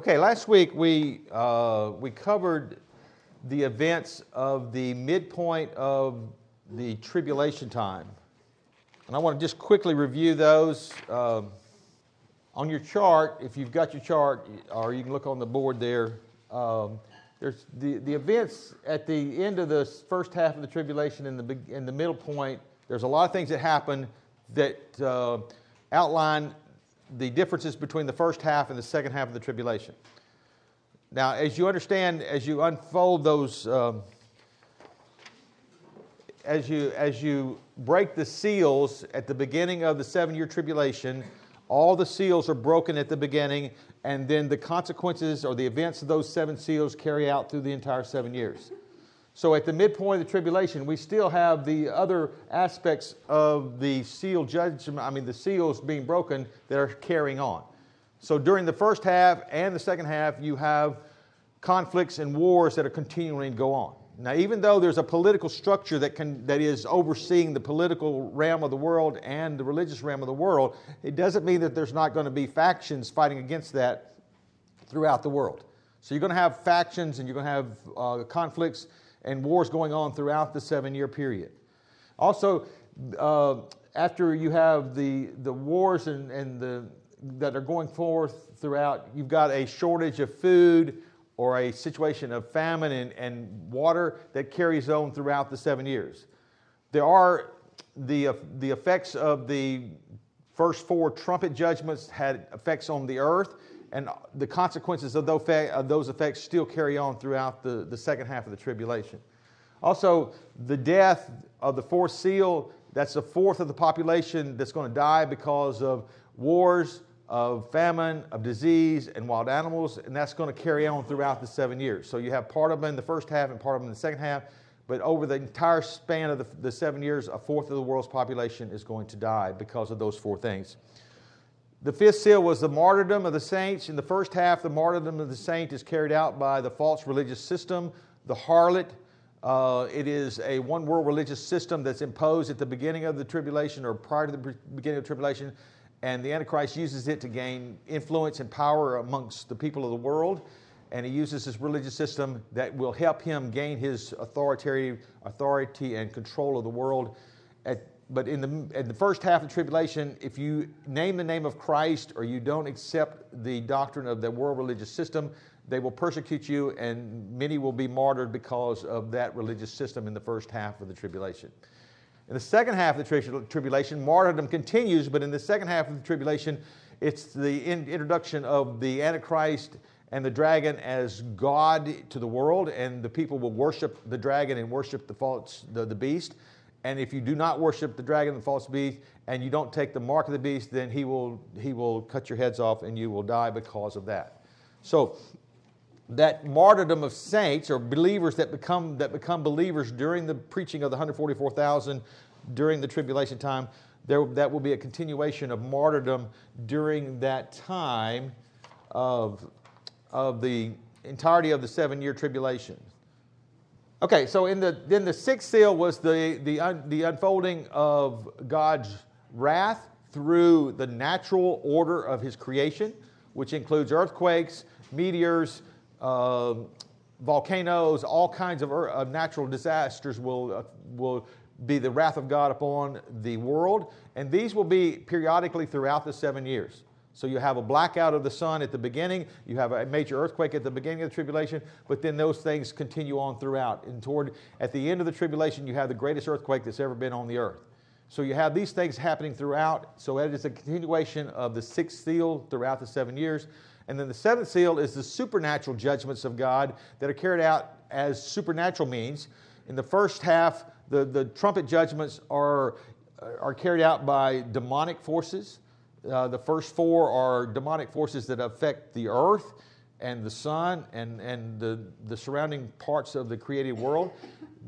Okay, last week we, uh, we covered the events of the midpoint of the tribulation time. And I want to just quickly review those. Uh, on your chart, if you've got your chart, or you can look on the board there, um, there's the, the events at the end of the first half of the tribulation and the, in the middle point, there's a lot of things that happen that uh, outline the differences between the first half and the second half of the tribulation. Now, as you understand, as you unfold those, um, as, you, as you break the seals at the beginning of the seven year tribulation, all the seals are broken at the beginning, and then the consequences or the events of those seven seals carry out through the entire seven years. So at the midpoint of the tribulation, we still have the other aspects of the seal judgment, I mean, the seals being broken that are carrying on. So during the first half and the second half, you have conflicts and wars that are continuing to go on. Now, even though there's a political structure that, can, that is overseeing the political realm of the world and the religious realm of the world, it doesn't mean that there's not going to be factions fighting against that throughout the world. So you're going to have factions and you're going to have uh, conflicts and wars going on throughout the seven year period. Also, uh, after you have the, the wars and, and the, that are going forth throughout, you've got a shortage of food or a situation of famine and, and water that carries on throughout the seven years. There are the, the effects of the first four trumpet judgments had effects on the earth, and the consequences of those effects still carry on throughout the, the second half of the tribulation. Also, the death of the fourth seal, that's a fourth of the population that's going to die because of wars, of famine, of disease, and wild animals, and that's going to carry on throughout the seven years. So you have part of them in the first half and part of them in the second half, but over the entire span of the, the seven years, a fourth of the world's population is going to die because of those four things. The fifth seal was the martyrdom of the saints. In the first half, the martyrdom of the saint is carried out by the false religious system, the harlot. Uh, it is a one world religious system that's imposed at the beginning of the tribulation or prior to the beginning of the tribulation and the Antichrist uses it to gain influence and power amongst the people of the world. And he uses this religious system that will help him gain his authority, authority and control of the world. At, but in the, in the first half of the tribulation, if you name the name of Christ or you don't accept the doctrine of the world religious system, they will persecute you, and many will be martyred because of that religious system in the first half of the tribulation. In the second half of the tribulation, martyrdom continues, but in the second half of the tribulation, it's the introduction of the Antichrist and the dragon as God to the world, and the people will worship the dragon and worship the false the, the beast. And if you do not worship the dragon the false beast, and you don't take the mark of the beast, then he will he will cut your heads off, and you will die because of that. So that martyrdom of saints or believers that become, that become believers during the preaching of the 144,000 during the tribulation time, there, that will be a continuation of martyrdom during that time of, of the entirety of the seven year tribulation. Okay, so in the, then the sixth seal was the, the, un, the unfolding of God's wrath through the natural order of his creation, which includes earthquakes, meteors, uh, volcanoes, all kinds of, of natural disasters will, uh, will be the wrath of God upon the world. And these will be periodically throughout the seven years. So you have a blackout of the sun at the beginning, you have a major earthquake at the beginning of the tribulation, but then those things continue on throughout. And toward at the end of the tribulation, you have the greatest earthquake that's ever been on the earth. So you have these things happening throughout. So it is a continuation of the sixth seal throughout the seven years. And then the seventh seal is the supernatural judgments of God that are carried out as supernatural means. In the first half, the, the trumpet judgments are, are carried out by demonic forces. Uh, the first four are demonic forces that affect the earth and the sun and, and the, the surrounding parts of the created world.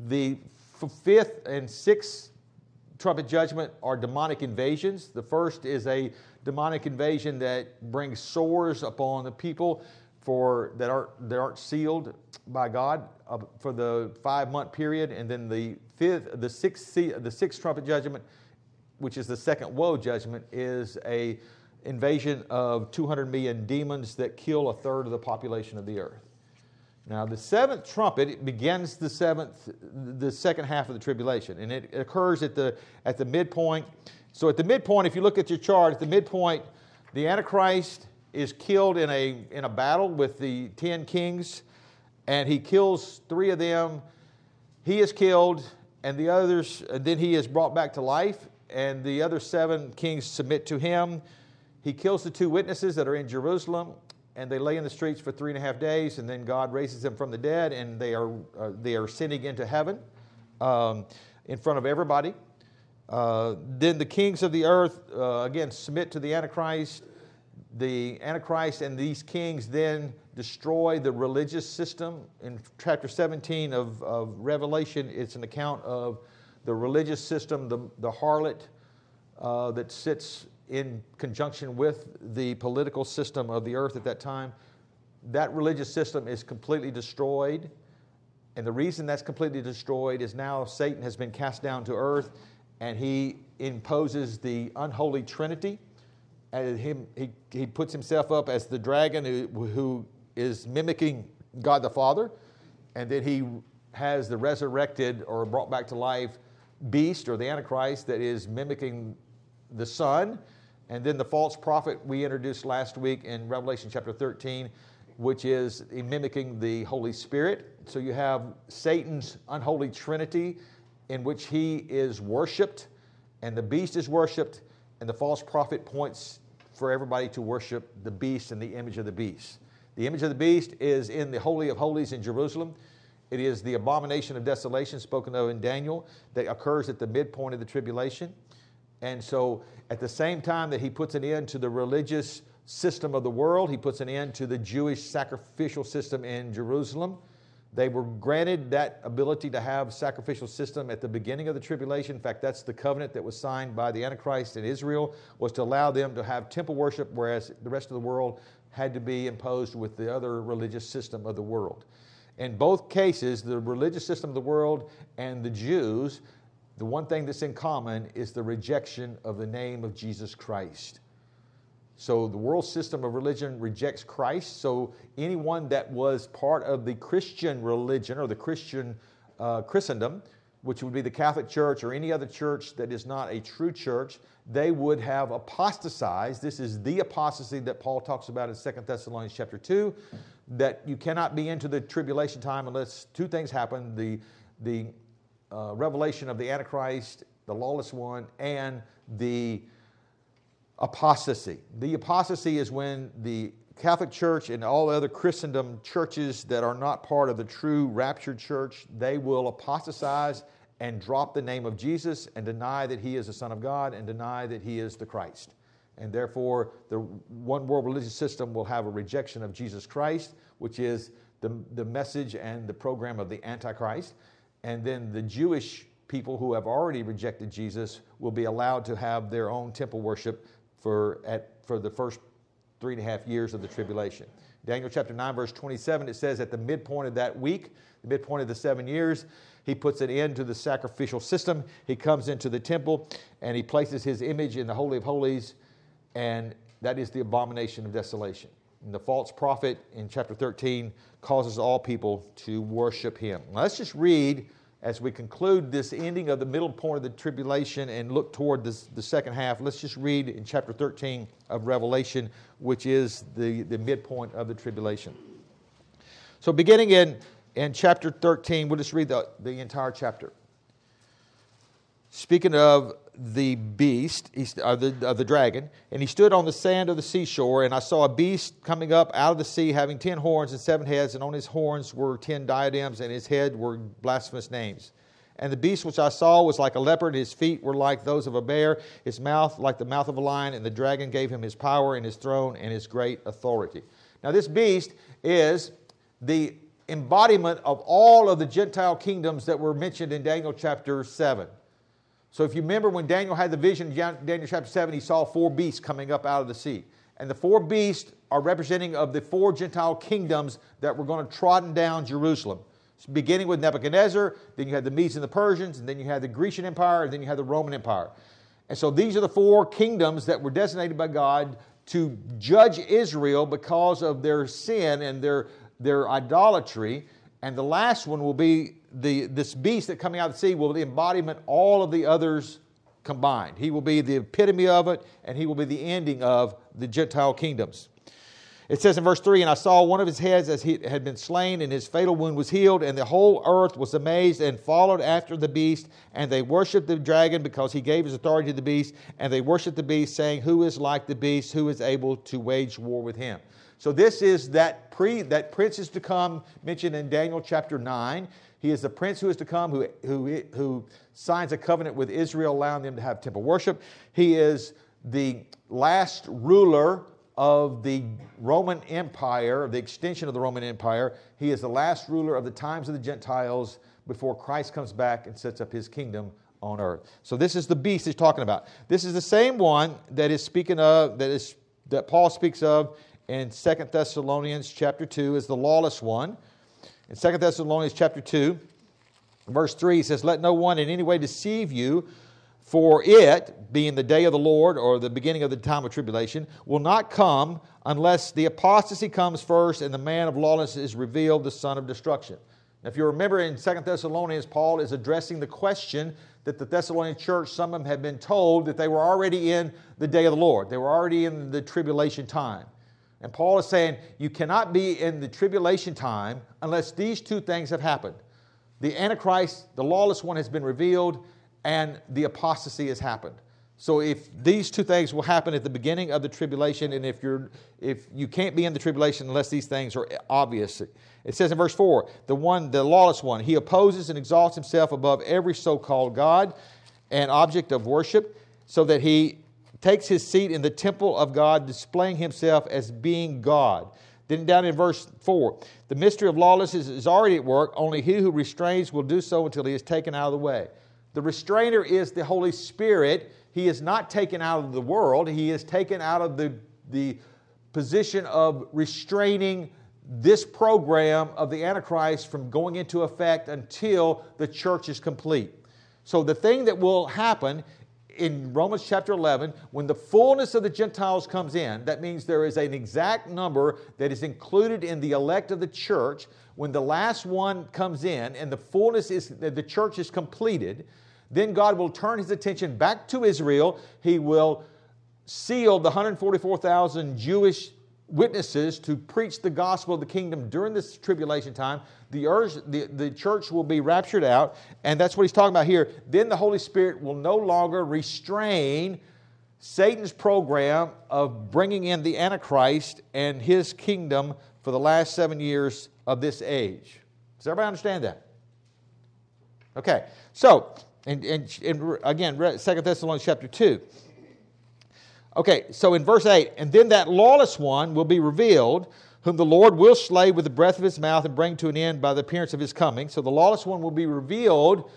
The f- fifth and sixth trumpet judgment are demonic invasions. The first is a demonic invasion that brings sores upon the people for that aren't that aren't sealed by God uh, for the five month period, and then the fifth, the sixth, the sixth trumpet judgment, which is the second woe judgment, is a invasion of 200 million demons that kill a third of the population of the earth. Now, the seventh trumpet begins the seventh, the second half of the tribulation, and it occurs at the at the midpoint. So, at the midpoint, if you look at your chart, at the midpoint, the Antichrist is killed in a in a battle with the ten kings, and he kills three of them. He is killed, and the others. And then he is brought back to life, and the other seven kings submit to him. He kills the two witnesses that are in Jerusalem, and they lay in the streets for three and a half days, and then God raises them from the dead, and they are, uh, they are sending into heaven um, in front of everybody. Uh, then the kings of the earth, uh, again, submit to the Antichrist. The Antichrist and these kings then destroy the religious system. In chapter 17 of, of Revelation, it's an account of the religious system, the, the harlot uh, that sits in conjunction with the political system of the earth at that time, that religious system is completely destroyed. And the reason that's completely destroyed is now Satan has been cast down to earth and he imposes the unholy trinity. And him, he, he puts himself up as the dragon who, who is mimicking God the Father. And then he has the resurrected or brought back to life beast or the Antichrist that is mimicking the Son. and then the false prophet we introduced last week in Revelation chapter 13, which is mimicking the Holy Spirit. So you have Satan's unholy trinity in which he is worshiped, and the beast is worshiped, and the false prophet points for everybody to worship the beast and the image of the beast. The image of the beast is in the Holy of Holies in Jerusalem. It is the abomination of desolation spoken of in Daniel that occurs at the midpoint of the tribulation. And so, at the same time that he puts an end to the religious system of the world, he puts an end to the Jewish sacrificial system in Jerusalem. They were granted that ability to have sacrificial system at the beginning of the tribulation. In fact, that's the covenant that was signed by the Antichrist in Israel was to allow them to have temple worship, whereas the rest of the world had to be imposed with the other religious system of the world. In both cases, the religious system of the world and the Jews the one thing that's in common is the rejection of the name of Jesus Christ. So the world system of religion rejects Christ. So anyone that was part of the Christian religion or the Christian uh, Christendom, which would be the Catholic Church or any other church that is not a true church, they would have apostatized. This is the apostasy that Paul talks about in 2 Thessalonians chapter 2, that you cannot be into the tribulation time unless two things happen. The, the uh, revelation of the Antichrist, the lawless one, and the apostasy. The apostasy is when the Catholic Church and all other Christendom churches that are not part of the true raptured church, they will apostatize and drop the name of Jesus and deny that he is the Son of God and deny that he is the Christ. And therefore, the one world religious system will have a rejection of Jesus Christ, which is the, the message and the program of the Antichrist. And then the Jewish people who have already rejected Jesus will be allowed to have their own temple worship for, at, for the first three and a half years of the tribulation. Daniel chapter 9, verse 27, it says, At the midpoint of that week, the midpoint of the seven years, he puts an end to the sacrificial system. He comes into the temple and he places his image in the Holy of Holies, and that is the abomination of desolation. And the false prophet in chapter 13 causes all people to worship him. Now let's just read as we conclude this ending of the middle point of the tribulation and look toward this, the second half. Let's just read in chapter 13 of Revelation, which is the, the midpoint of the tribulation. So, beginning in, in chapter 13, we'll just read the, the entire chapter. Speaking of the beast, uh, the, uh, the dragon, and he stood on the sand of the seashore, and I saw a beast coming up out of the sea, having ten horns and seven heads, and on his horns were ten diadems, and his head were blasphemous names. And the beast which I saw was like a leopard, his feet were like those of a bear, his mouth like the mouth of a lion, and the dragon gave him his power and his throne and his great authority. Now, this beast is the embodiment of all of the Gentile kingdoms that were mentioned in Daniel chapter 7. So if you remember when Daniel had the vision in Daniel chapter 7, he saw four beasts coming up out of the sea. And the four beasts are representing of the four Gentile kingdoms that were going to trodden down Jerusalem. So beginning with Nebuchadnezzar, then you had the Medes and the Persians, and then you had the Grecian Empire, and then you had the Roman Empire. And so these are the four kingdoms that were designated by God to judge Israel because of their sin and their, their idolatry. And the last one will be the, this beast that coming out of the sea will embodiment all of the others combined. He will be the epitome of it, and he will be the ending of the Gentile kingdoms. It says in verse 3 And I saw one of his heads as he had been slain, and his fatal wound was healed, and the whole earth was amazed and followed after the beast. And they worshiped the dragon because he gave his authority to the beast. And they worshiped the beast, saying, Who is like the beast? Who is able to wage war with him? So this is that pre that prince is to come mentioned in Daniel chapter 9. He is the prince who is to come, who, who, who signs a covenant with Israel, allowing them to have temple worship. He is the last ruler of the Roman Empire, the extension of the Roman Empire. He is the last ruler of the times of the Gentiles before Christ comes back and sets up his kingdom on earth. So this is the beast he's talking about. This is the same one that is speaking of that is that Paul speaks of in Second Thessalonians chapter 2 as the lawless one. In Second Thessalonians chapter 2, verse 3 he says, Let no one in any way deceive you, for it, being the day of the Lord or the beginning of the time of tribulation, will not come unless the apostasy comes first and the man of lawlessness is revealed, the son of destruction. Now, if you remember in Second Thessalonians, Paul is addressing the question that the Thessalonian church, some of them had been told that they were already in the day of the Lord. They were already in the tribulation time. And Paul is saying, you cannot be in the tribulation time unless these two things have happened. The Antichrist, the lawless one, has been revealed, and the apostasy has happened. So if these two things will happen at the beginning of the tribulation, and if you're if you can't be in the tribulation unless these things are obvious. It says in verse 4, the one, the lawless one, he opposes and exalts himself above every so-called God and object of worship, so that he takes his seat in the temple of God, displaying himself as being God. Then down in verse 4, the mystery of lawlessness is already at work, only he who restrains will do so until he is taken out of the way. The restrainer is the Holy Spirit. He is not taken out of the world, he is taken out of the, the position of restraining this program of the Antichrist from going into effect until the church is complete. So, the thing that will happen in Romans chapter 11, when the fullness of the Gentiles comes in, that means there is an exact number that is included in the elect of the church. When the last one comes in and the fullness is, the church is completed, then God will turn his attention back to Israel. He will seal the 144,000 Jewish witnesses to preach the gospel of the kingdom during this tribulation time. The, urge, the, the church will be raptured out, and that's what he's talking about here. Then the Holy Spirit will no longer restrain Satan's program of bringing in the Antichrist and his kingdom for the last seven years of this age. Does everybody understand that? Okay, so, and, and, and again, 2 Thessalonians chapter 2. Okay, so in verse 8, and then that lawless one will be revealed, whom the Lord will slay with the breath of his mouth and bring to an end by the appearance of his coming. So the lawless one will be revealed,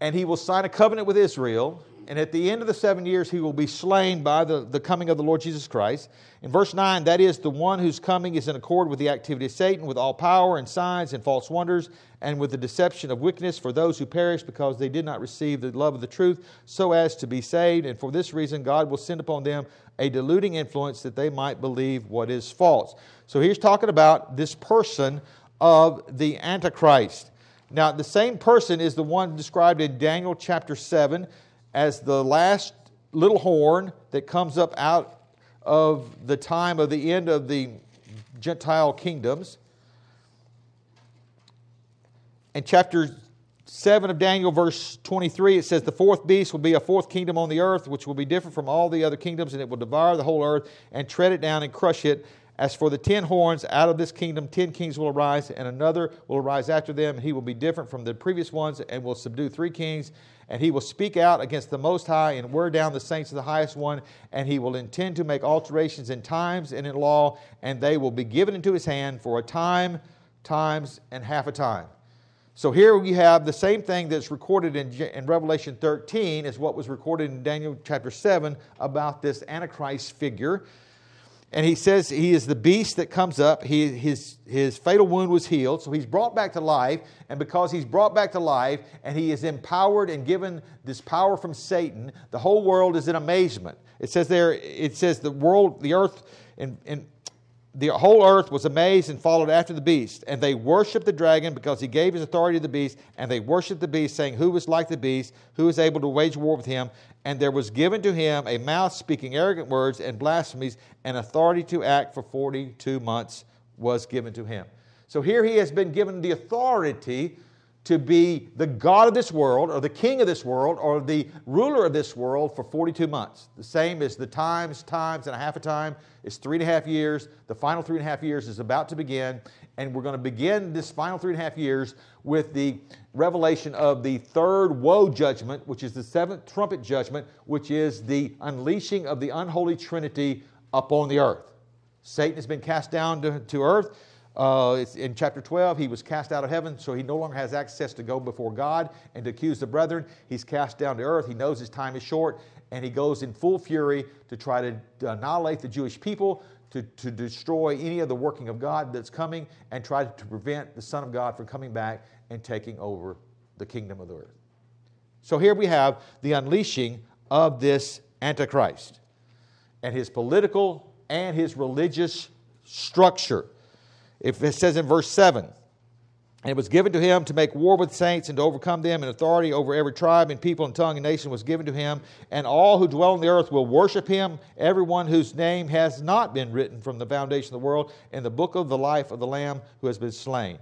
and he will sign a covenant with Israel and at the end of the seven years, he will be slain by the, the coming of the Lord Jesus Christ. In verse 9, that is, the one whose coming is in accord with the activity of Satan, with all power and signs and false wonders, and with the deception of wickedness for those who perish because they did not receive the love of the truth so as to be saved. And for this reason, God will send upon them a deluding influence that they might believe what is false. So he's talking about this person of the Antichrist. Now, the same person is the one described in Daniel chapter 7 as the last little horn that comes up out of the time of the end of the Gentile kingdoms. In chapter 7 of Daniel, verse 23, it says, The fourth beast will be a fourth kingdom on the earth, which will be different from all the other kingdoms, and it will devour the whole earth and tread it down and crush it. As for the ten horns, out of this kingdom ten kings will arise, and another will arise after them, and he will be different from the previous ones, and will subdue three kings and he will speak out against the Most High and wear down the saints of the highest one, and he will intend to make alterations in times and in law, and they will be given into his hand for a time, times, and half a time. So here we have the same thing that's recorded in, in Revelation 13 as what was recorded in Daniel chapter 7 about this Antichrist figure. And he says he is the beast that comes up. He, his, his fatal wound was healed, so he's brought back to life. And because he's brought back to life and he is empowered and given this power from Satan, the whole world is in amazement. It says there, it says the world, the earth, and, and the whole earth was amazed and followed after the beast. And they worshiped the dragon because he gave his authority to the beast. And they worshiped the beast, saying, Who is like the beast? Who is able to wage war with him? And there was given to him a mouth speaking arrogant words and blasphemies, and authority to act for 42 months was given to him. So here he has been given the authority to be the God of this world, or the king of this world, or the ruler of this world for 42 months. The same as the times, times, and a half a time is three and a half years. The final three and a half years is about to begin, and we're going to begin this final three and a half years with the revelation of the third woe judgment, which is the seventh trumpet judgment, which is the unleashing of the unholy trinity upon the earth. Satan has been cast down to, to earth. Uh, in chapter 12, he was cast out of heaven, so he no longer has access to go before God and to accuse the brethren. He's cast down to earth. He knows his time is short, and he goes in full fury to try to annihilate the Jewish people, to, to destroy any of the working of God that's coming, and try to prevent the Son of God from coming back and taking over the kingdom of the earth. So here we have the unleashing of this Antichrist and his political and his religious structure. If it says in verse 7, and it was given to him to make war with saints and to overcome them, and authority over every tribe and people and tongue and nation was given to him. And all who dwell on the earth will worship him, everyone whose name has not been written from the foundation of the world in the book of the life of the Lamb who has been slain.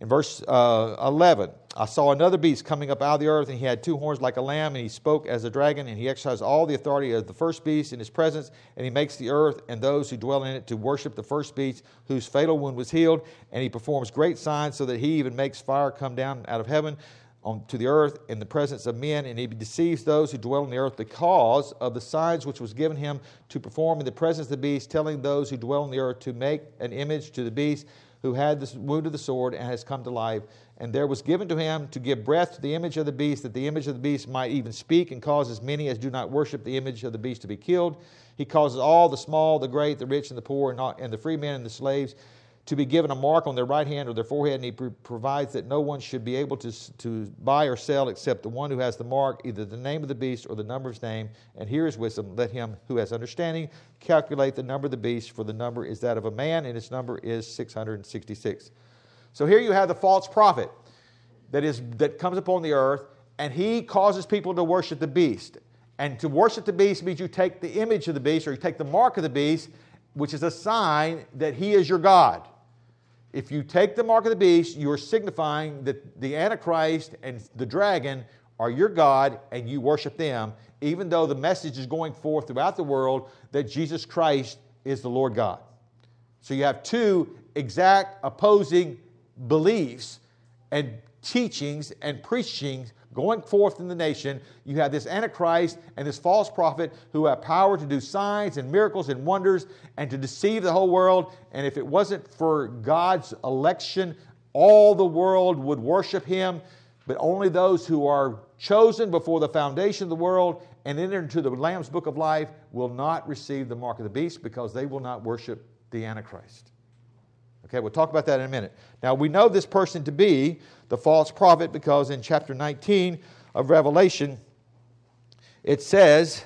In verse uh, 11, I saw another beast coming up out of the earth, and he had two horns like a lamb, and he spoke as a dragon, and he exercised all the authority of the first beast in his presence, and he makes the earth and those who dwell in it to worship the first beast, whose fatal wound was healed, and he performs great signs, so that he even makes fire come down out of heaven on, to the earth in the presence of men, and he deceives those who dwell on the earth because of the signs which was given him to perform in the presence of the beast, telling those who dwell on the earth to make an image to the beast who had the wound of the sword and has come to life. And there was given to him to give breath to the image of the beast, that the image of the beast might even speak and cause as many as do not worship the image of the beast to be killed. He causes all the small, the great, the rich, and the poor, and, and the free men and the slaves to be given a mark on their right hand or their forehead, and he provides that no one should be able to, to buy or sell except the one who has the mark, either the name of the beast or the number of his name. And here is wisdom. Let him who has understanding calculate the number of the beast, for the number is that of a man, and its number is 666. So here you have the false prophet that, is, that comes upon the earth, and he causes people to worship the beast. And to worship the beast means you take the image of the beast or you take the mark of the beast, which is a sign that he is your God. If you take the mark of the beast, you are signifying that the Antichrist and the dragon are your God and you worship them, even though the message is going forth throughout the world that Jesus Christ is the Lord God. So you have two exact opposing beliefs and teachings and preachings going forth in the nation, you have this Antichrist and this false prophet who have power to do signs and miracles and wonders and to deceive the whole world. And if it wasn't for God's election, all the world would worship him, but only those who are chosen before the foundation of the world and enter into the Lamb's book of life will not receive the mark of the beast because they will not worship the Antichrist. Okay, we'll talk about that in a minute. Now, we know this person to be the false prophet because in chapter 19 of Revelation, it says,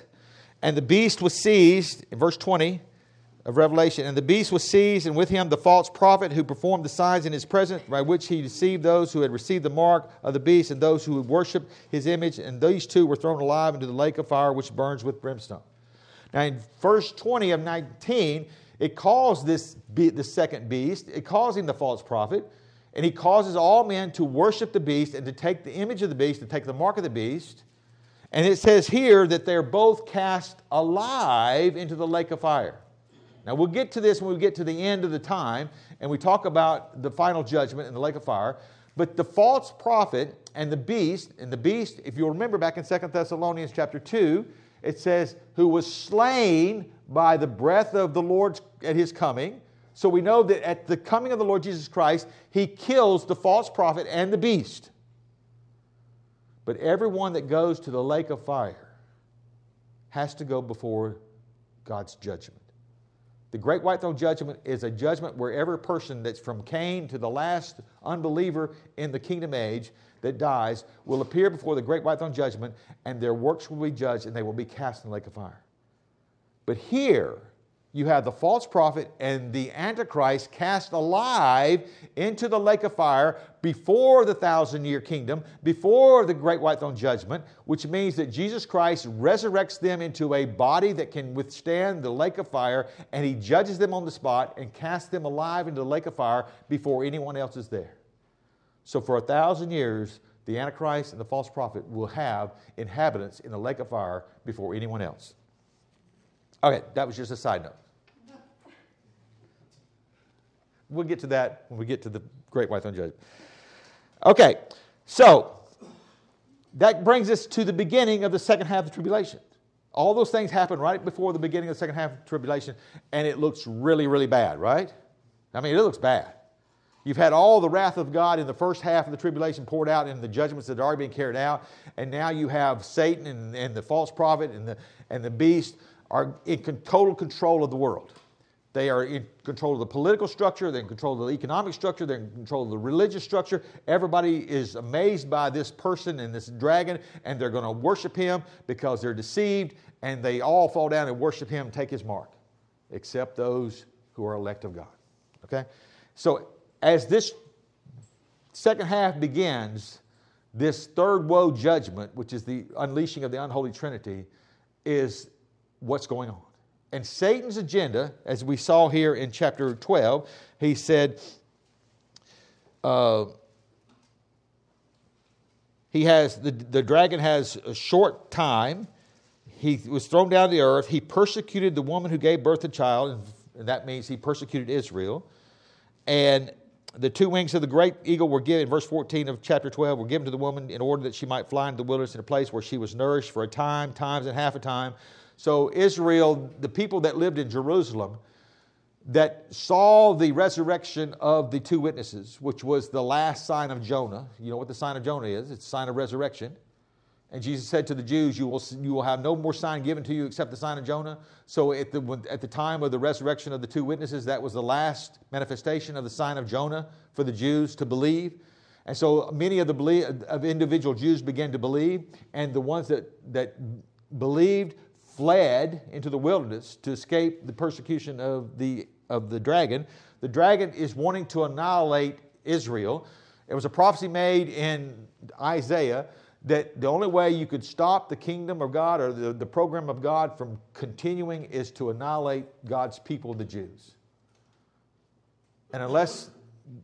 And the beast was seized, in verse 20 of Revelation, and the beast was seized, and with him the false prophet who performed the signs in his presence, by which he deceived those who had received the mark of the beast and those who had worshipped his image, and these two were thrown alive into the lake of fire which burns with brimstone. Now, in verse 20 of 19, it calls this be- the second beast, it calls him the false prophet, and he causes all men to worship the beast and to take the image of the beast, to take the mark of the beast. And it says here that they're both cast alive into the lake of fire. Now, we'll get to this when we get to the end of the time and we talk about the final judgment in the lake of fire. But the false prophet and the beast, and the beast, if you'll remember back in 2 Thessalonians chapter 2, it says, who was slain by the breath of the Lord at his coming. So we know that at the coming of the Lord Jesus Christ, he kills the false prophet and the beast. But everyone that goes to the lake of fire has to go before God's judgment. The great white throne judgment is a judgment where every person that's from Cain to the last unbeliever in the kingdom age that dies will appear before the great white throne judgment, and their works will be judged, and they will be cast in the lake of fire. But here, you have the false prophet and the Antichrist cast alive into the lake of fire before the thousand year kingdom, before the great white throne judgment, which means that Jesus Christ resurrects them into a body that can withstand the lake of fire, and he judges them on the spot and casts them alive into the lake of fire before anyone else is there. So, for a thousand years, the Antichrist and the false prophet will have inhabitants in the lake of fire before anyone else. Okay, that was just a side note. We'll get to that when we get to the great white throne judgment. Okay, so that brings us to the beginning of the second half of the tribulation. All those things happen right before the beginning of the second half of the tribulation, and it looks really, really bad, right? I mean, it looks bad. You've had all the wrath of God in the first half of the tribulation poured out in the judgments that are already being carried out, and now you have Satan and, and the false prophet and the, and the beast are in total control of the world. They are in control of the political structure, they're in control of the economic structure, they're in control of the religious structure. Everybody is amazed by this person and this dragon, and they're going to worship him because they're deceived, and they all fall down and worship him and take his mark, except those who are elect of God. Okay? So, as this second half begins, this third woe judgment, which is the unleashing of the unholy trinity, is what's going on. And Satan's agenda, as we saw here in chapter 12, he said, uh, he has the, the dragon has a short time. He was thrown down to the earth. He persecuted the woman who gave birth to child, and that means he persecuted Israel. And the two wings of the great eagle were given, verse 14 of chapter 12, were given to the woman in order that she might fly into the wilderness in a place where she was nourished for a time, times and half a time so, Israel, the people that lived in Jerusalem, that saw the resurrection of the two witnesses, which was the last sign of Jonah. You know what the sign of Jonah is? It's a sign of resurrection. And Jesus said to the Jews, you will, you will have no more sign given to you except the sign of Jonah. So at the, at the time of the resurrection of the two witnesses, that was the last manifestation of the sign of Jonah for the Jews to believe. And so many of the of individual Jews began to believe, and the ones that, that believed fled into the wilderness to escape the persecution of the, of the dragon. The dragon is wanting to annihilate Israel. It was a prophecy made in Isaiah that the only way you could stop the kingdom of God or the, the program of God from continuing is to annihilate God's people, the Jews. And unless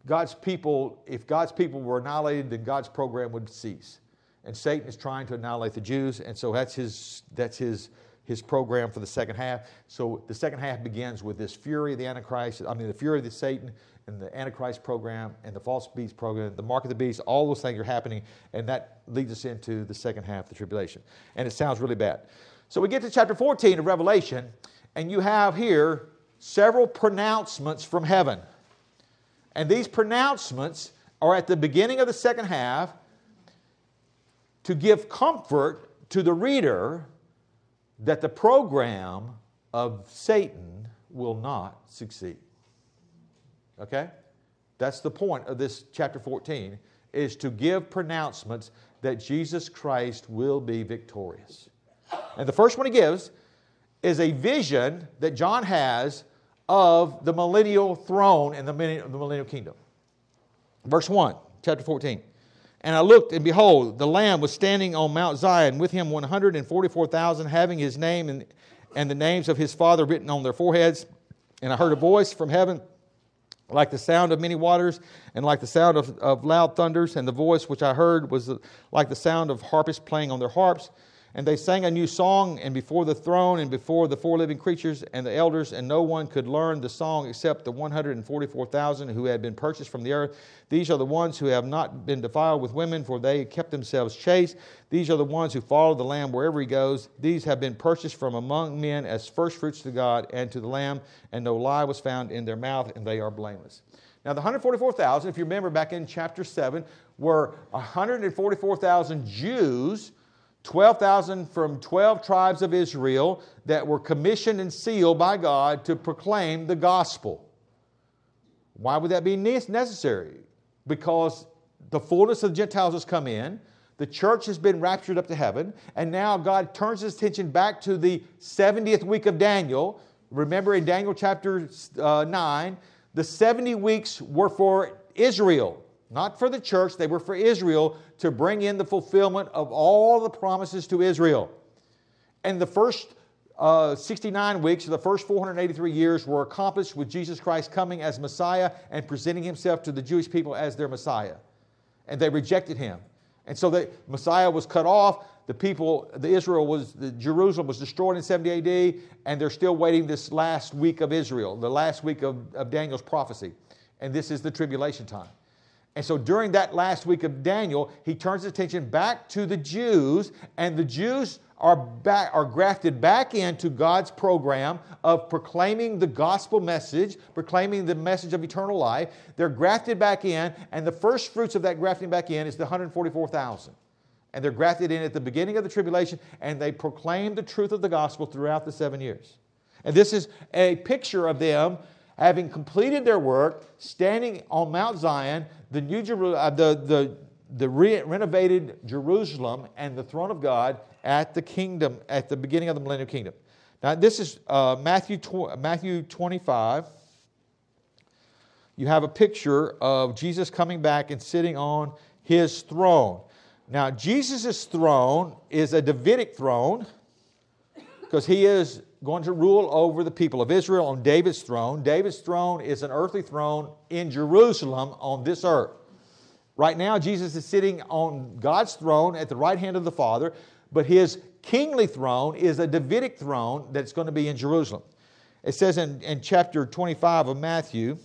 God's people, if God's people were annihilated, then God's program would cease. And Satan is trying to annihilate the Jews, and so that's his, that's his his program for the second half. So the second half begins with this fury of the Antichrist, I mean, the fury of the Satan and the Antichrist program and the false beast program, the mark of the beast, all those things are happening, and that leads us into the second half of the tribulation. And it sounds really bad. So we get to chapter 14 of Revelation, and you have here several pronouncements from heaven. And these pronouncements are at the beginning of the second half to give comfort to the reader that the program of Satan will not succeed. Okay? That's the point of this chapter 14 is to give pronouncements that Jesus Christ will be victorious. And the first one he gives is a vision that John has of the millennial throne and the millennial kingdom. Verse 1, chapter 14. And I looked, and behold, the Lamb was standing on Mount Zion, with him 144,000, having his name and, and the names of his Father written on their foreheads. And I heard a voice from heaven, like the sound of many waters, and like the sound of, of loud thunders. And the voice which I heard was like the sound of harpists playing on their harps. And they sang a new song, and before the throne, and before the four living creatures and the elders, and no one could learn the song except the 144,000 who had been purchased from the earth. These are the ones who have not been defiled with women, for they kept themselves chaste. These are the ones who follow the Lamb wherever he goes. These have been purchased from among men as firstfruits to God and to the Lamb, and no lie was found in their mouth, and they are blameless. Now, the 144,000, if you remember back in chapter 7, were 144,000 Jews 12,000 from 12 tribes of Israel that were commissioned and sealed by God to proclaim the gospel. Why would that be necessary? Because the fullness of the Gentiles has come in, The church has been raptured up to heaven, and now God turns his attention back to the 70th week of Daniel. Remember in Daniel chapter uh, 9, the 70 weeks were for Israel, not for the church, they were for Israel to bring in the fulfillment of all the promises to Israel. And the first uh, 69 weeks, the first 483 years, were accomplished with Jesus Christ coming as Messiah and presenting himself to the Jewish people as their Messiah. And they rejected him. And so the Messiah was cut off. The people, the Israel was, the Jerusalem was destroyed in 70 AD, and they're still waiting this last week of Israel, the last week of, of Daniel's prophecy. And this is the tribulation time. And so during that last week of Daniel, he turns his attention back to the Jews, and the Jews are, back, are grafted back into God's program of proclaiming the gospel message, proclaiming the message of eternal life. They're grafted back in, and the first fruits of that grafting back in is the 144,000. And they're grafted in at the beginning of the tribulation, and they proclaim the truth of the gospel throughout the seven years. And this is a picture of them having completed their work, standing on Mount Zion, the new Jeru- uh, the, the, the re- renovated Jerusalem and the throne of God at the kingdom, at the beginning of the millennial kingdom. Now, this is uh, Matthew, tw- Matthew 25. You have a picture of Jesus coming back and sitting on his throne. Now, Jesus' throne is a Davidic throne because he is going to rule over the people of Israel on David's throne. David's throne is an earthly throne in Jerusalem on this earth. Right now, Jesus is sitting on God's throne at the right hand of the Father, but his kingly throne is a Davidic throne that's going to be in Jerusalem. It says in, in chapter 25 of Matthew,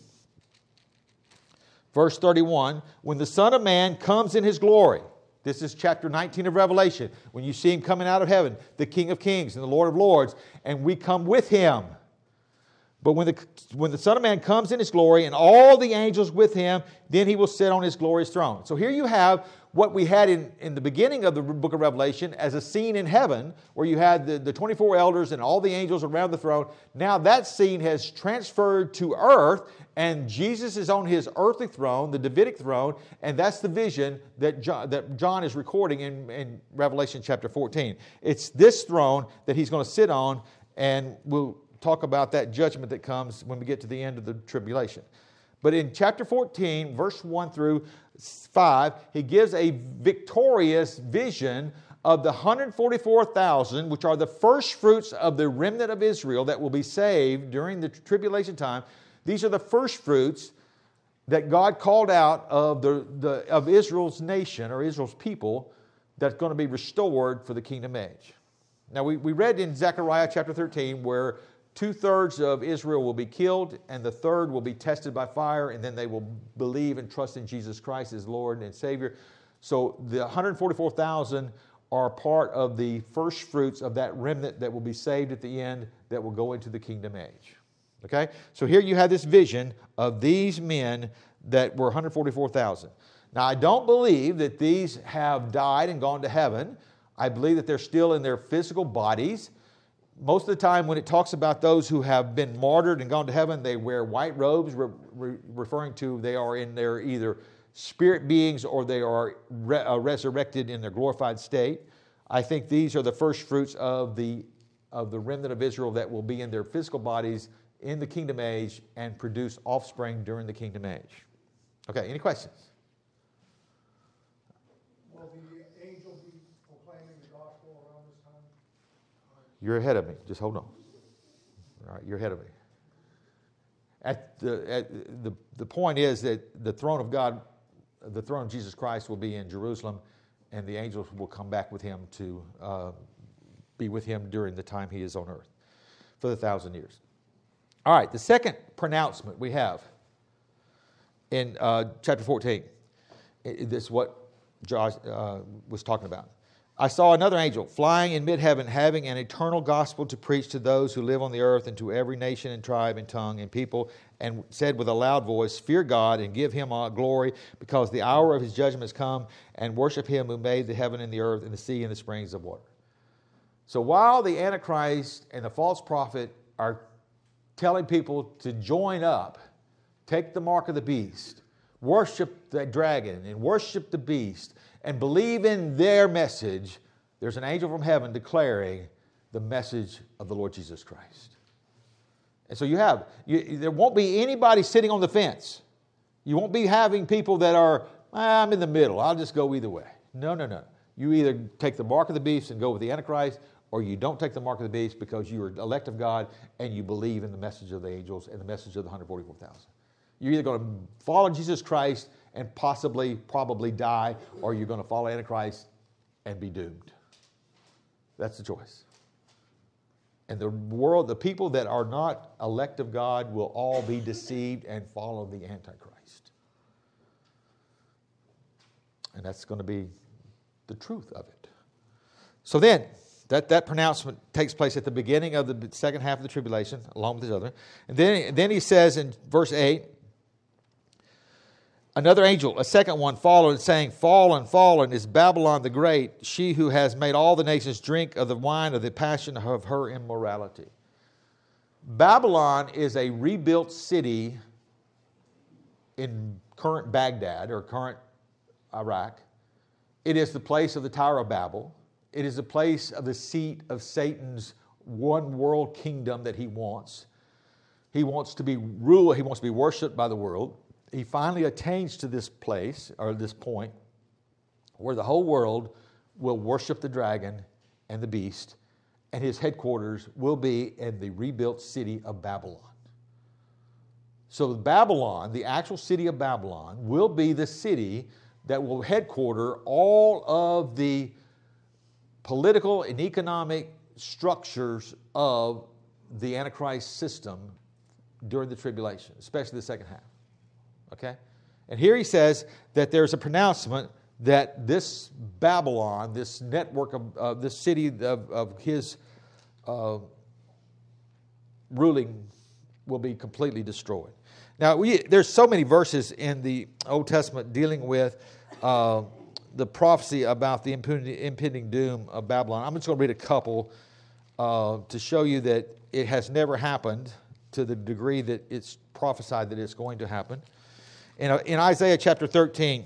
verse 31, when the Son of Man comes in his glory, this is chapter 19 of Revelation. When you see him coming out of heaven, the King of Kings and the Lord of Lords, and we come with him. But when the, when the Son of Man comes in his glory and all the angels with him, then he will sit on his glorious throne. So here you have what we had in, in the beginning of the book of Revelation as a scene in heaven where you had the, the 24 elders and all the angels around the throne. Now that scene has transferred to earth and Jesus is on his earthly throne, the Davidic throne, and that's the vision that John, that John is recording in, in Revelation chapter 14. It's this throne that he's going to sit on, and we'll talk about that judgment that comes when we get to the end of the tribulation. But in chapter 14, verse 1 through 5, he gives a victorious vision of the 144,000, which are the first fruits of the remnant of Israel that will be saved during the tribulation time. These are the first fruits that God called out of, the, the, of Israel's nation or Israel's people that's going to be restored for the kingdom age. Now, we, we read in Zechariah chapter 13 where two thirds of Israel will be killed, and the third will be tested by fire, and then they will believe and trust in Jesus Christ as Lord and Savior. So the 144,000 are part of the first fruits of that remnant that will be saved at the end that will go into the kingdom age. Okay? So here you have this vision of these men that were 144,000. Now, I don't believe that these have died and gone to heaven. I believe that they're still in their physical bodies. Most of the time, when it talks about those who have been martyred and gone to heaven, they wear white robes, re- re- referring to they are in their either spirit beings or they are re- uh, resurrected in their glorified state. I think these are the first fruits of the, of the remnant of Israel that will be in their physical bodies in the kingdom age and produce offspring during the kingdom age. Okay, any questions? Will the angel be proclaiming the gospel around this time? You're ahead of me. Just hold on. All right, you're ahead of me. At the, at the, the point is that the throne of God, the throne of Jesus Christ will be in Jerusalem, and the angels will come back with him to uh, be with him during the time he is on earth for the thousand years. All right, the second pronouncement we have in uh, chapter 14. This is what Josh uh, was talking about. I saw another angel flying in mid heaven, having an eternal gospel to preach to those who live on the earth and to every nation and tribe and tongue and people, and said with a loud voice, Fear God and give him glory, because the hour of his judgment has come, and worship him who made the heaven and the earth and the sea and the springs of water. So while the Antichrist and the false prophet are telling people to join up, take the mark of the beast. worship the dragon and worship the beast and believe in their message, there's an angel from heaven declaring the message of the Lord Jesus Christ. And so you have, you, there won't be anybody sitting on the fence. You won't be having people that are, ah, I'm in the middle, I'll just go either way. No, no, no. You either take the mark of the beast and go with the Antichrist, or you don't take the mark of the beast because you are elect of God and you believe in the message of the angels and the message of the 144,000. You're either going to follow Jesus Christ and possibly, probably die, or you're going to follow Antichrist and be doomed. That's the choice. And the world, the people that are not elect of God will all be deceived and follow the Antichrist. And that's going to be the truth of it. So then, that, that pronouncement takes place at the beginning of the second half of the tribulation, along with his other. And then, then he says in verse 8, Another angel, a second one, followed, saying, Fallen, fallen is Babylon the Great, she who has made all the nations drink of the wine of the passion of her immorality. Babylon is a rebuilt city in current Baghdad or current Iraq. It is the place of the Tower of Babel. It is the place of the seat of Satan's one world kingdom that he wants. He wants to be ruled, he wants to be worshiped by the world he finally attains to this place or this point where the whole world will worship the dragon and the beast, and his headquarters will be in the rebuilt city of Babylon. So, Babylon, the actual city of Babylon, will be the city that will headquarter all of the political and economic structures of the Antichrist system during the tribulation, especially the second half. Okay? And here he says that there's a pronouncement that this Babylon, this network of uh, this city of, of his uh, ruling, will be completely destroyed. Now, we, there's so many verses in the Old Testament dealing with uh, the prophecy about the impending, impending, doom of Babylon. I'm just going to read a couple uh, to show you that it has never happened to the degree that it's prophesied that it's going to happen in, uh, in Isaiah chapter 13.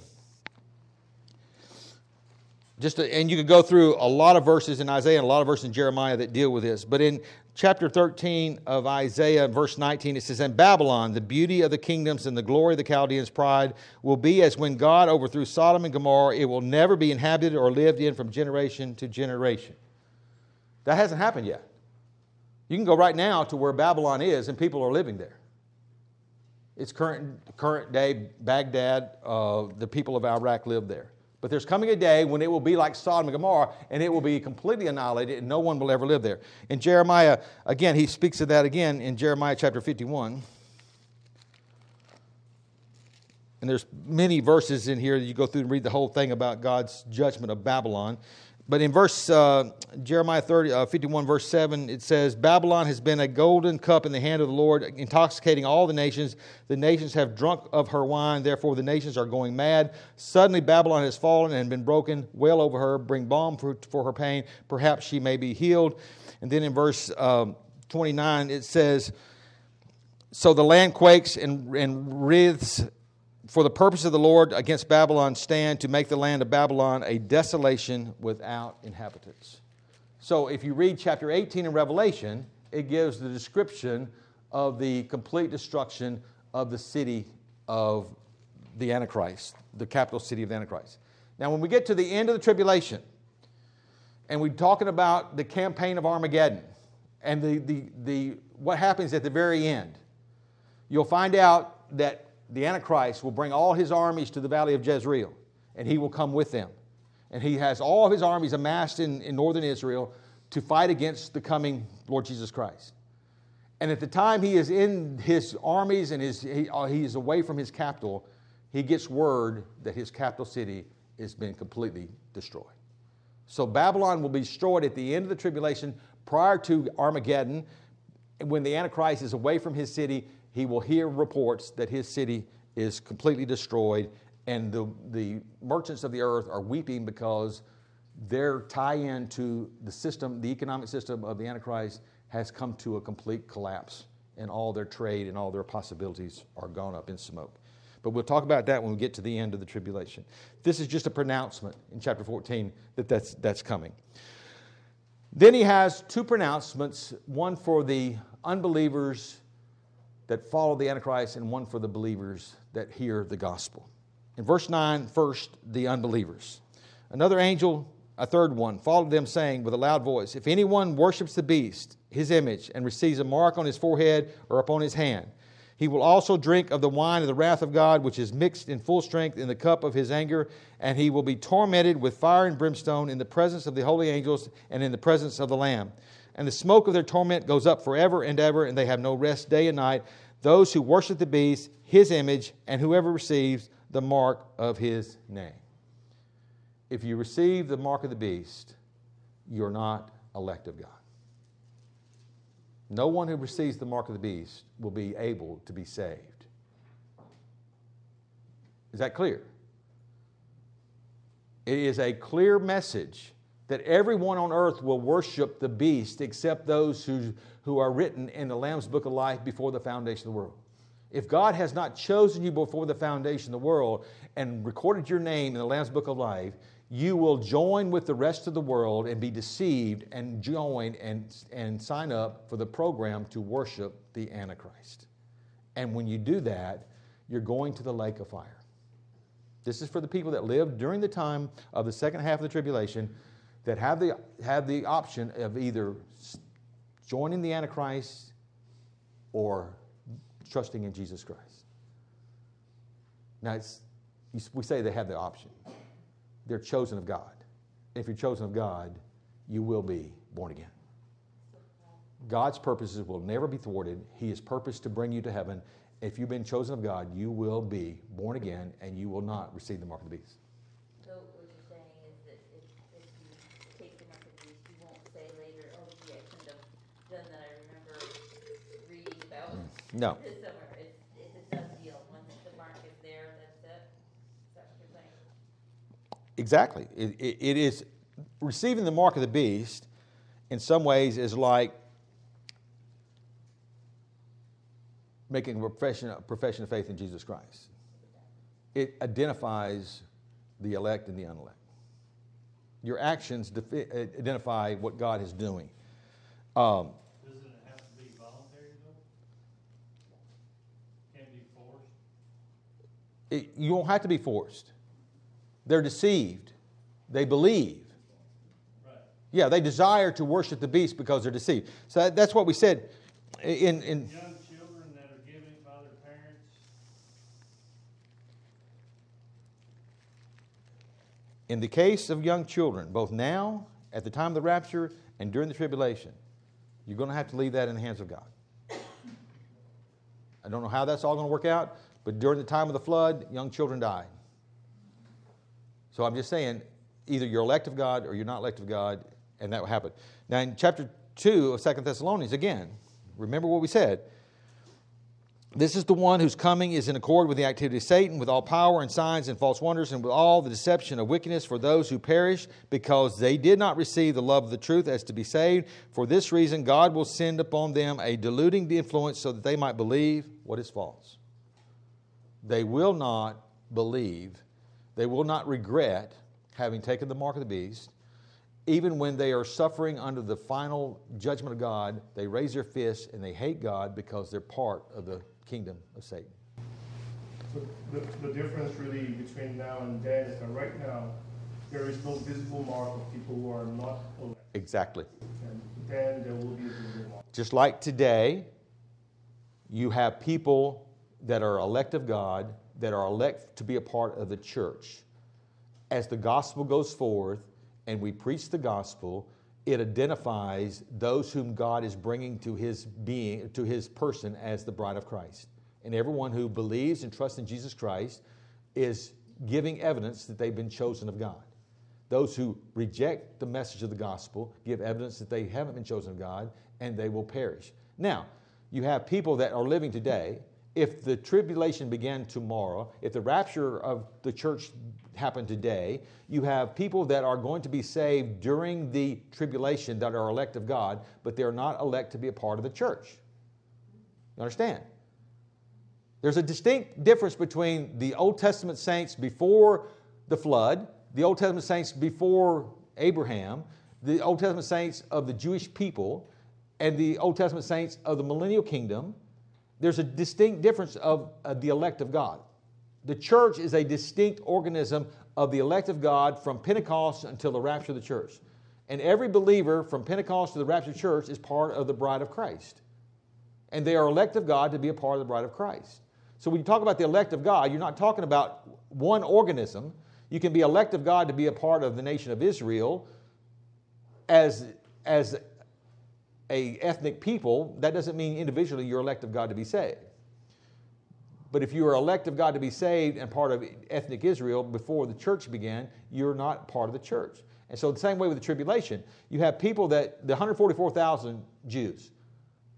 Just to, and you could go through a lot of verses in Isaiah and a lot of verses in Jeremiah that deal with this. But in chapter 13 of Isaiah, verse 19, it says, In Babylon, the beauty of the kingdoms and the glory of the Chaldeans' pride will be as when God overthrew Sodom and Gomorrah. It will never be inhabited or lived in from generation to generation. That hasn't happened yet. You can go right now to where Babylon is, and people are living there. It's current, current day Baghdad. Uh, the people of Iraq live there. But there's coming a day when it will be like Sodom and Gomorrah, and it will be completely annihilated, and no one will ever live there. In Jeremiah, again, he speaks of that again in Jeremiah chapter 51. And there's many verses in here that you go through and read the whole thing about God's judgment of Babylon. But in verse uh, Jeremiah 30, uh, 51, verse 7, it says, Babylon has been a golden cup in the hand of the Lord, intoxicating all the nations. The nations have drunk of her wine, therefore the nations are going mad. Suddenly Babylon has fallen and been broken. Wail over her, bring balm for, for her pain. Perhaps she may be healed. And then in verse um, 29, it says, So the land quakes and, and writhes for the purpose of the Lord against Babylon stand to make the land of Babylon a desolation without inhabitants. So if you read chapter 18 in Revelation, it gives the description of the complete destruction of the city of the Antichrist, the capital city of the Antichrist. Now, when we get to the end of the tribulation, and we're talking about the campaign of Armageddon and the, the, the, what happens at the very end, you'll find out that the Antichrist will bring all his armies to the valley of Jezreel, and he will come with them. And he has all of his armies amassed in, in northern Israel to fight against the coming Lord Jesus Christ. And at the time he is in his armies and his, he, uh, he is away from his capital, he gets word that his capital city has been completely destroyed. So Babylon will be destroyed at the end of the tribulation prior to Armageddon. When the Antichrist is away from his city, he will hear reports that his city is completely destroyed, and the, the merchants of the earth are weeping because their tie in to the system, the economic system of the Antichrist, has come to a complete collapse, and all their trade and all their possibilities are gone up in smoke. But we'll talk about that when we get to the end of the tribulation. This is just a pronouncement in chapter 14 that that's, that's coming. Then he has two pronouncements one for the unbelievers that follow the Antichrist, and one for the believers that hear the gospel. In verse 9, first, the unbelievers. Another angel, a third one, followed them, saying with a loud voice If anyone worships the beast, his image, and receives a mark on his forehead or upon his hand, he will also drink of the wine of the wrath of God, which is mixed in full strength in the cup of his anger, and he will be tormented with fire and brimstone in the presence of the holy angels and in the presence of the Lamb. And the smoke of their torment goes up forever and ever, and they have no rest day and night. Those who worship the beast, his image, and whoever receives the mark of his name. If you receive the mark of the beast, you're not elect of God. No one who receives the mark of the beast will be able to be saved. Is that clear? It is a clear message that everyone on earth will worship the beast except those who, who are written in the Lamb's book of life before the foundation of the world. If God has not chosen you before the foundation of the world and recorded your name in the Lamb's book of life, you will join with the rest of the world and be deceived and join and, and sign up for the program to worship the Antichrist. And when you do that, you're going to the lake of fire. This is for the people that lived during the time of the second half of the tribulation that have the, have the option of either joining the Antichrist or trusting in Jesus Christ. Now, we say they have the option they're chosen of God. If you're chosen of God, you will be born again. God's purposes will never be thwarted. He has purposed to bring you to heaven. If you've been chosen of God, you will be born again and you will not receive the mark of the beast. So what you're saying is that if, if you take the mark of the beast, you won't say later, oh gee, I couldn't have done that. I remember reading about no. this somewhere. It's, it's a done deal. Once the mark is there, that's it. Is that what you're saying? Exactly. It, it, it is receiving the mark of the beast in some ways is like making a profession, a profession of faith in Jesus Christ. It identifies the elect and the unelect. Your actions defi- identify what God is doing. Um, Doesn't it have to be voluntary though? Can't be forced? It, you don't have to be forced. They're deceived. They believe. Right. Yeah, they desire to worship the beast because they're deceived. So that, that's what we said in, in Young children that are given by their parents. In the case of young children, both now, at the time of the rapture, and during the tribulation, you're going to have to leave that in the hands of God. I don't know how that's all going to work out, but during the time of the flood, young children died. So I'm just saying, either you're elect of God or you're not elect of God, and that will happen. Now, in chapter 2 of Second Thessalonians, again, remember what we said. This is the one whose coming is in accord with the activity of Satan, with all power and signs and false wonders, and with all the deception of wickedness for those who perish, because they did not receive the love of the truth as to be saved. For this reason, God will send upon them a deluding influence so that they might believe what is false. They will not believe they will not regret having taken the mark of the beast. Even when they are suffering under the final judgment of God, they raise their fists and they hate God because they're part of the kingdom of Satan. So the, the difference really between now and then is that right now, there is no visible mark of people who are not elect. Exactly. And then there will be a visible mark. Just like today, you have people that are elect of God that are elect to be a part of the church. As the gospel goes forth and we preach the gospel, it identifies those whom God is bringing to his being, to his person as the bride of Christ. And everyone who believes and trusts in Jesus Christ is giving evidence that they've been chosen of God. Those who reject the message of the gospel give evidence that they haven't been chosen of God and they will perish. Now, you have people that are living today if the tribulation began tomorrow, if the rapture of the church happened today, you have people that are going to be saved during the tribulation that are elect of God, but they're not elect to be a part of the church. You understand? There's a distinct difference between the Old Testament saints before the flood, the Old Testament saints before Abraham, the Old Testament saints of the Jewish people, and the Old Testament saints of the millennial kingdom. There's a distinct difference of uh, the elect of God. The church is a distinct organism of the elect of God from Pentecost until the rapture of the church. And every believer from Pentecost to the rapture of the church is part of the bride of Christ. And they are elect of God to be a part of the bride of Christ. So when you talk about the elect of God, you're not talking about one organism. You can be elect of God to be a part of the nation of Israel as, as a ethnic people. That doesn't mean individually you're elect of God to be saved. But if you are elect of God to be saved and part of ethnic Israel before the church began, you're not part of the church. And so, the same way with the tribulation, you have people that, the 144,000 Jews,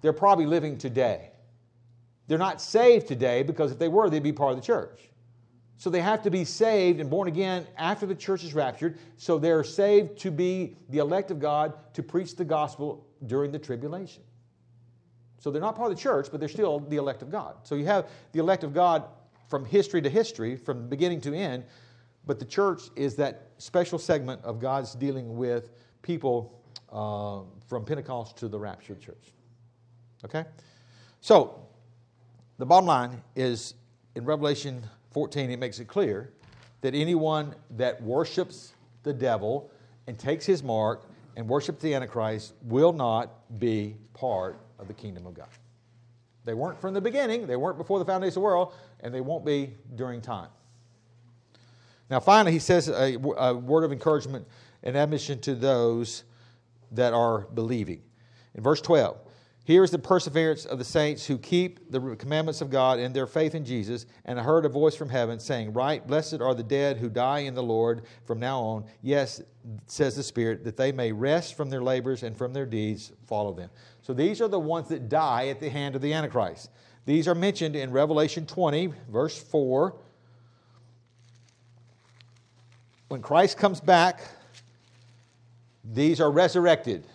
they're probably living today. They're not saved today because if they were, they'd be part of the church. So they have to be saved and born again after the church is raptured. So they're saved to be the elect of God to preach the gospel during the tribulation. So they're not part of the church, but they're still the elect of God. So you have the elect of God from history to history, from beginning to end, but the church is that special segment of God's dealing with people uh, from Pentecost to the rapture of the church. Okay? So the bottom line is in Revelation 14, it makes it clear that anyone that worships the devil and takes his mark and worship the Antichrist will not be part of the kingdom of God. They weren't from the beginning, they weren't before the foundation of the world, and they won't be during time. Now, finally, he says a, a word of encouragement and admonition to those that are believing. In verse 12, here is the perseverance of the saints who keep the commandments of God in their faith in Jesus. And I heard a voice from heaven saying, Write, blessed are the dead who die in the Lord from now on. Yes, says the Spirit, that they may rest from their labors and from their deeds follow them. So these are the ones that die at the hand of the Antichrist. These are mentioned in Revelation 20, verse 4. When Christ comes back, these are resurrected.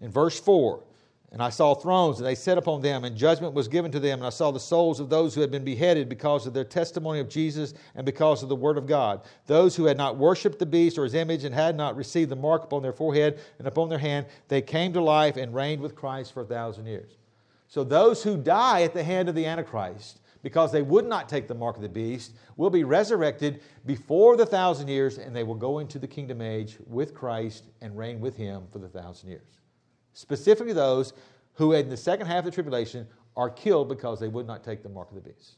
In verse 4, and I saw thrones, and they sat upon them, and judgment was given to them. And I saw the souls of those who had been beheaded because of their testimony of Jesus and because of the word of God. Those who had not worshipped the beast or his image and had not received the mark upon their forehead and upon their hand, they came to life and reigned with Christ for a thousand years. So those who die at the hand of the Antichrist, because they would not take the mark of the beast, will be resurrected before the thousand years, and they will go into the kingdom age with Christ and reign with him for the thousand years specifically those who in the second half of the tribulation are killed because they would not take the mark of the beast.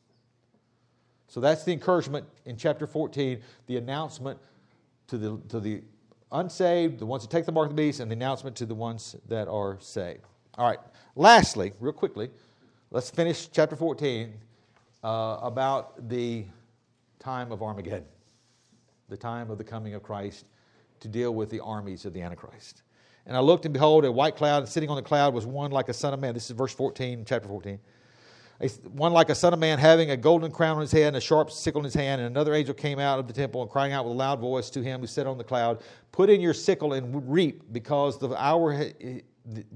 So that's the encouragement in chapter 14, the announcement to the, to the unsaved, the ones that take the mark of the beast, and the announcement to the ones that are saved. All right, lastly, real quickly, let's finish chapter 14 uh, about the time of Armageddon, the time of the coming of Christ to deal with the armies of the Antichrist. And I looked, and behold, a white cloud, and sitting on the cloud was one like a son of man. This is verse 14, chapter 14. A, one like a son of man, having a golden crown on his head and a sharp sickle in his hand. And another angel came out of the temple and crying out with a loud voice to him who sat on the cloud, Put in your sickle and reap, because the hour,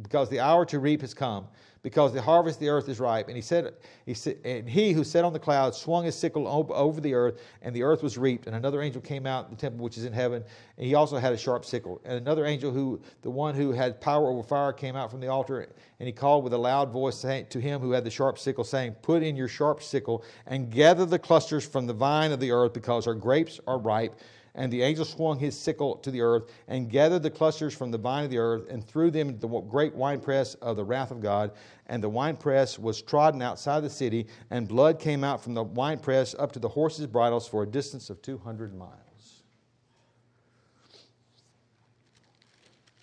because the hour to reap has come because the harvest of the earth is ripe. And he said, he said, and he who sat on the cloud swung his sickle over the earth, and the earth was reaped. And another angel came out the temple which is in heaven, and he also had a sharp sickle. And another angel, who the one who had power over fire, came out from the altar, and he called with a loud voice to him who had the sharp sickle, saying, Put in your sharp sickle and gather the clusters from the vine of the earth, because our grapes are ripe. And the angel swung his sickle to the earth and gathered the clusters from the vine of the earth and threw them into the great winepress of the wrath of God. And the winepress was trodden outside the city, and blood came out from the winepress up to the horses' bridles for a distance of 200 miles.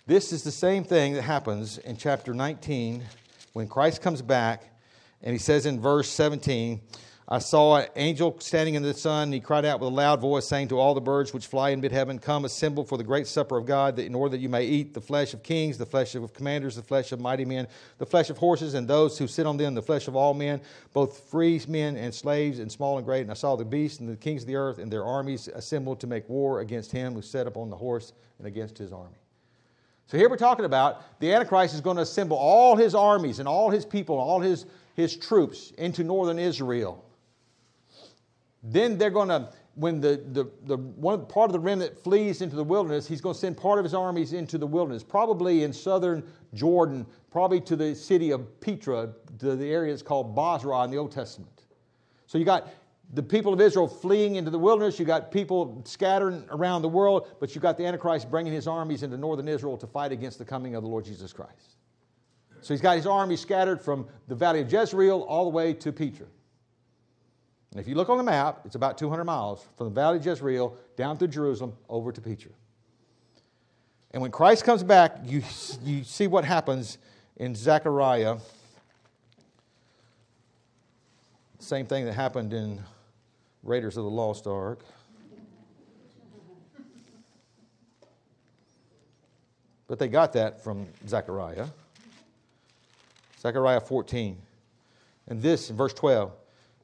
This is the same thing that happens in chapter 19 when Christ comes back, and he says in verse 17, I saw an angel standing in the sun, and he cried out with a loud voice, saying to all the birds which fly in mid heaven, Come, assemble for the great supper of God, that in order that you may eat the flesh of kings, the flesh of commanders, the flesh of mighty men, the flesh of horses, and those who sit on them, the flesh of all men, both free men and slaves, and small and great. And I saw the beast and the kings of the earth and their armies assembled to make war against him who sat upon the horse and against his army. So here we're talking about the Antichrist is going to assemble all his armies and all his people, all his, his troops into northern Israel Then they're going to, when the, the, the one part of the remnant flees into the wilderness, he's going to send part of his armies into the wilderness, probably in southern Jordan, probably to the city of Petra, to the area that's called Bozrah in the Old Testament. So you got the people of Israel fleeing into the wilderness, you got people scattering around the world, but you got the Antichrist bringing his armies into northern Israel to fight against the coming of the Lord Jesus Christ. So he's got his army scattered from the valley of Jezreel all the way to Petra. And if you look on the map, it's about 200 miles from the valley of Jezreel down through Jerusalem over to Petra. And when Christ comes back, you, you see what happens in Zechariah. Same thing that happened in Raiders of the Lost Ark. But they got that from Zechariah. Zechariah 14. And this in verse 12.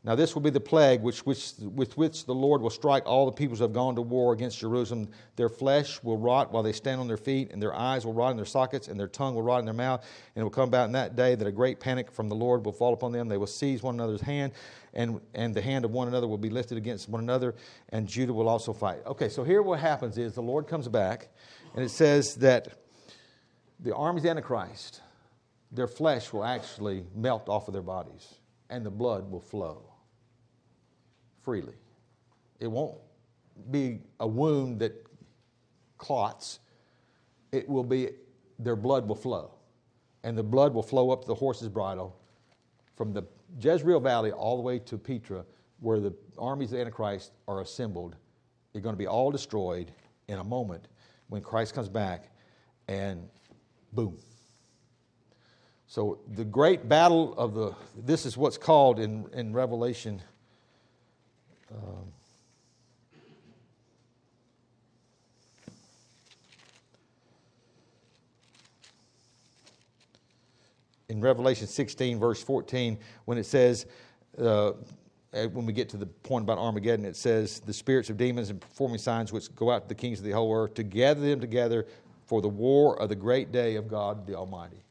Now, this will be the plague which, which, with which the Lord will strike all the peoples who have gone to war against Jerusalem. Their flesh will rot while they stand on their feet, and their eyes will rot in their sockets, and their tongue will rot in their mouth. And it will come about in that day that a great panic from the Lord will fall upon them. They will seize one another's hand, and, and the hand of one another will be lifted against one another, and Judah will also fight. Okay, so here what happens is the Lord comes back, and it says that the armies of Antichrist, their flesh will actually melt off of their bodies, and the blood will flow freely. It won't be a wound that clots, it will be their blood will flow. And the blood will flow up to the horse's bridle from the Jezreel Valley all the way to Petra, where the armies of Antichrist are assembled. They're going to be all destroyed in a moment when Christ comes back, and boom. So the great battle of the this is what's called in, in Revelation in Revelation 16, verse 14, when it says, uh, when we get to the point about Armageddon, it says, the spirits of demons and performing signs which go out to the kings of the whole earth to gather them together for the war of the great day of God the Almighty.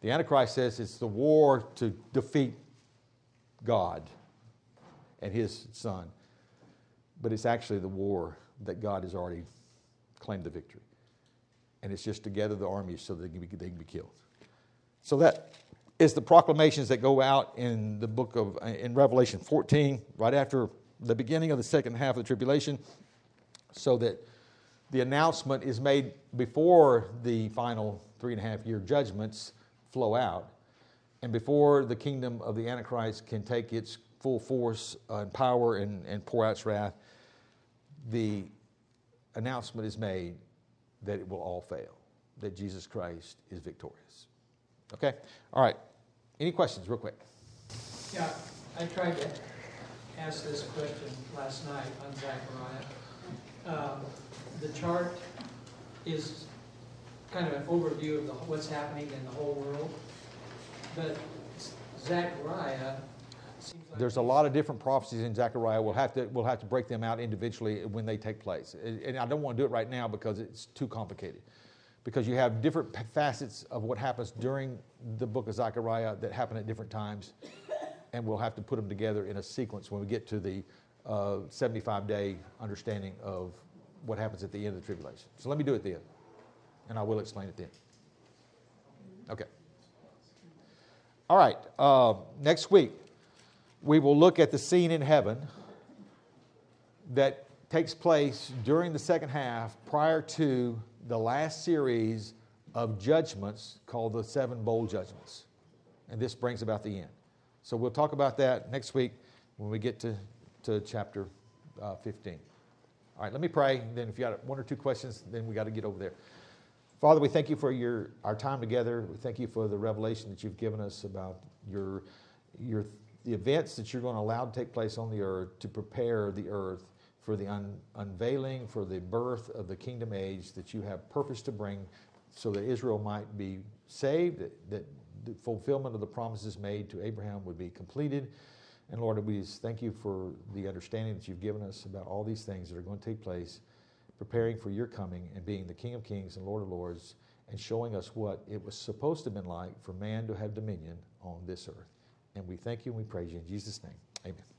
The Antichrist says it's the war to defeat God and his son but it's actually the war that God has already claimed the victory. And it's just to gather the armies so they can be, they can be killed. So that is the proclamations that go out in the book of in Revelation 14, right after the beginning of the second half of the tribulation, so that the announcement is made before the final three and a half year judgments flow out, and before the kingdom of the Antichrist can take its full force and power and, and pour out its wrath the announcement is made that it will all fail, that Jesus Christ is victorious. Okay? All right. Any questions, real quick? Yeah, I tried to ask this question last night on Zechariah. Um, the chart is kind of an overview of the, what's happening in the whole world, but Zechariah there's a lot of different prophecies in Zechariah. We'll have to, we'll have to break them out individually when they take place. And I don't want to do it right now because it's too complicated. Because you have different facets of what happens during the book of Zechariah that happen at different times. And we'll have to put them together in a sequence when we get to the uh, 75 day understanding of what happens at the end of the tribulation. So let me do it then. And I will explain it then. Okay. All right. Uh, next week, we will look at the scene in heaven that takes place during the second half prior to the last series of judgments called the seven bowl judgments. And this brings about the end. So we'll talk about that next week when we get to, to chapter uh, 15. All right, let me pray. Then, if you got one or two questions, then we got to get over there. Father, we thank you for your, our time together. We thank you for the revelation that you've given us about your, your the events that you're going to allow to take place on the earth to prepare the earth for the un- unveiling, for the birth of the kingdom age that you have purpose to bring so that Israel might be saved, that, that the fulfillment of the promises made to Abraham would be completed. And Lord, we thank you for the understanding that you've given us about all these things that are going to take place, preparing for your coming and being the King of Kings and Lord of Lords, and showing us what it was supposed to have been like for man to have dominion on this earth. And we thank you and we praise you in Jesus' name. Amen.